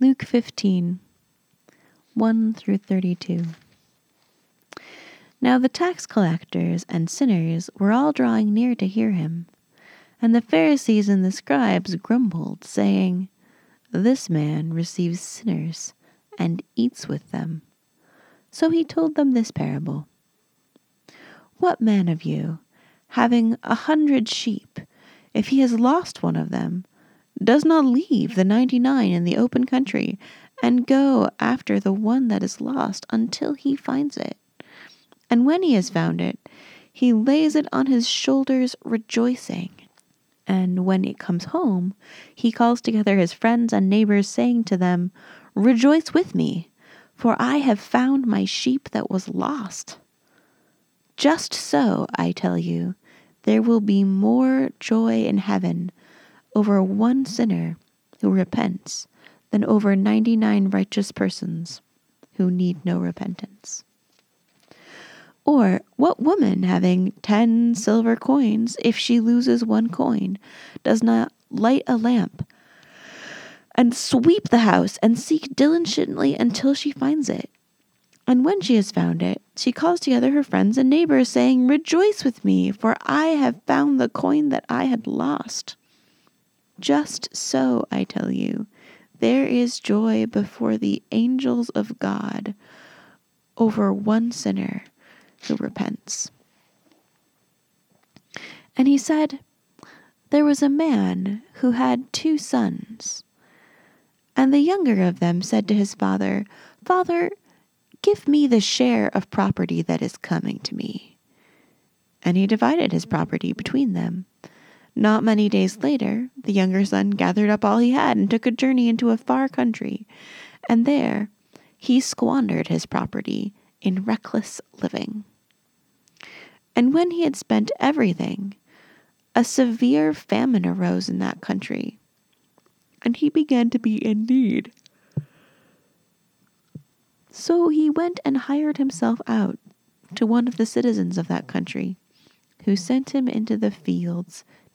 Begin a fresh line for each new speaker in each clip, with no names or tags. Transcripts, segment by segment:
Luke 15 1 through 32. Now the tax collectors and sinners were all drawing near to hear him. And the Pharisees and the scribes grumbled, saying, This man receives sinners and eats with them. So he told them this parable What man of you, having a hundred sheep, if he has lost one of them, does not leave the ninety nine in the open country and go after the one that is lost until he finds it? And when he has found it, he lays it on his shoulders, rejoicing. And when he comes home, he calls together his friends and neighbors, saying to them, Rejoice with me, for I have found my sheep that was lost. Just so, I tell you, there will be more joy in heaven over one sinner who repents than over 99 righteous persons who need no repentance. Or what woman having ten silver coins, if she loses one coin, does not light a lamp and sweep the house and seek diligently until she finds it? And when she has found it, she calls together her friends and neighbors, saying, Rejoice with me, for I have found the coin that I had lost. Just so, I tell you, there is joy before the angels of God over one sinner who repents. And he said, There was a man who had two sons. And the younger of them said to his father, Father, give me the share of property that is coming to me. And he divided his property between them. Not many days later, the younger son gathered up all he had and took a journey into a far country, and there he squandered his property in reckless living. And when he had spent everything, a severe famine arose in that country, and he began to be in need. So he went and hired himself out to one of the citizens of that country, who sent him into the fields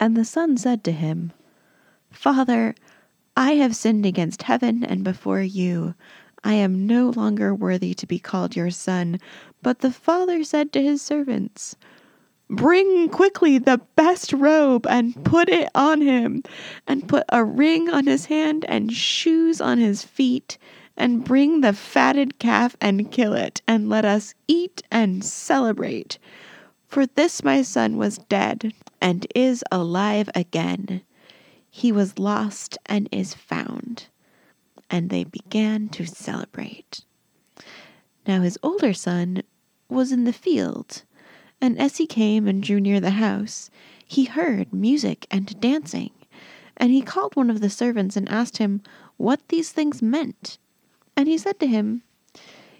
And the son said to him, Father, I have sinned against heaven and before you. I am no longer worthy to be called your son. But the father said to his servants, Bring quickly the best robe and put it on him, and put a ring on his hand and shoes on his feet, and bring the fatted calf and kill it, and let us eat and celebrate. For this my son was dead and is alive again. He was lost and is found and they began to celebrate. Now his older son was in the field, and as he came and drew near the house, he heard music and dancing. And he called one of the servants and asked him what these things meant. And he said to him,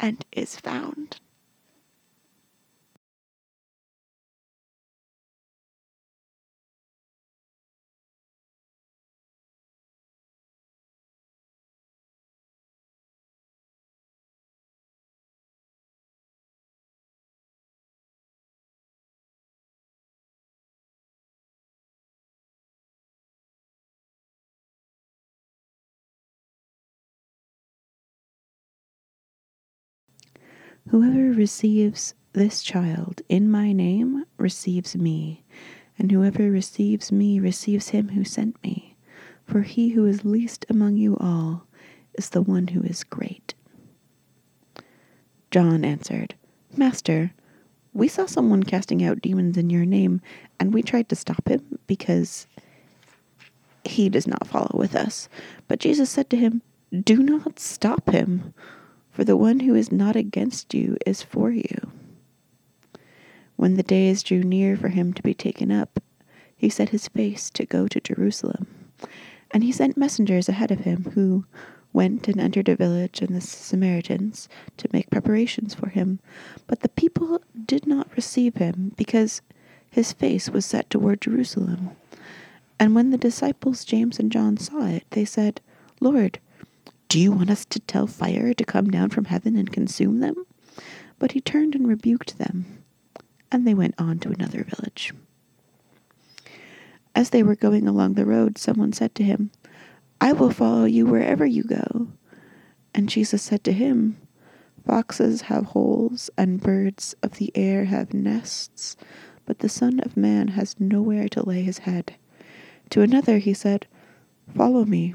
and is found.
Whoever receives this child in my name receives me, and whoever receives me receives him who sent me. For he who is least among you all is the one who is great. John answered, Master, we saw someone casting out demons in your name, and we tried to stop him because he does not follow with us. But Jesus said to him, Do not stop him for the one who is not against you is for you. When the days drew near for him to be taken up, he set his face to go to Jerusalem. And he sent messengers ahead of him, who went and entered a village in the Samaritans to make preparations for him. But the people did not receive him, because his face was set toward Jerusalem. And when the disciples James and John saw it, they said, Lord, do you want us to tell fire to come down from heaven and consume them? But he turned and rebuked them, and they went on to another village. As they were going along the road, someone said to him, I will follow you wherever you go. And Jesus said to him, Foxes have holes, and birds of the air have nests, but the Son of Man has nowhere to lay his head. To another he said, Follow me.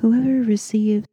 Whoever receives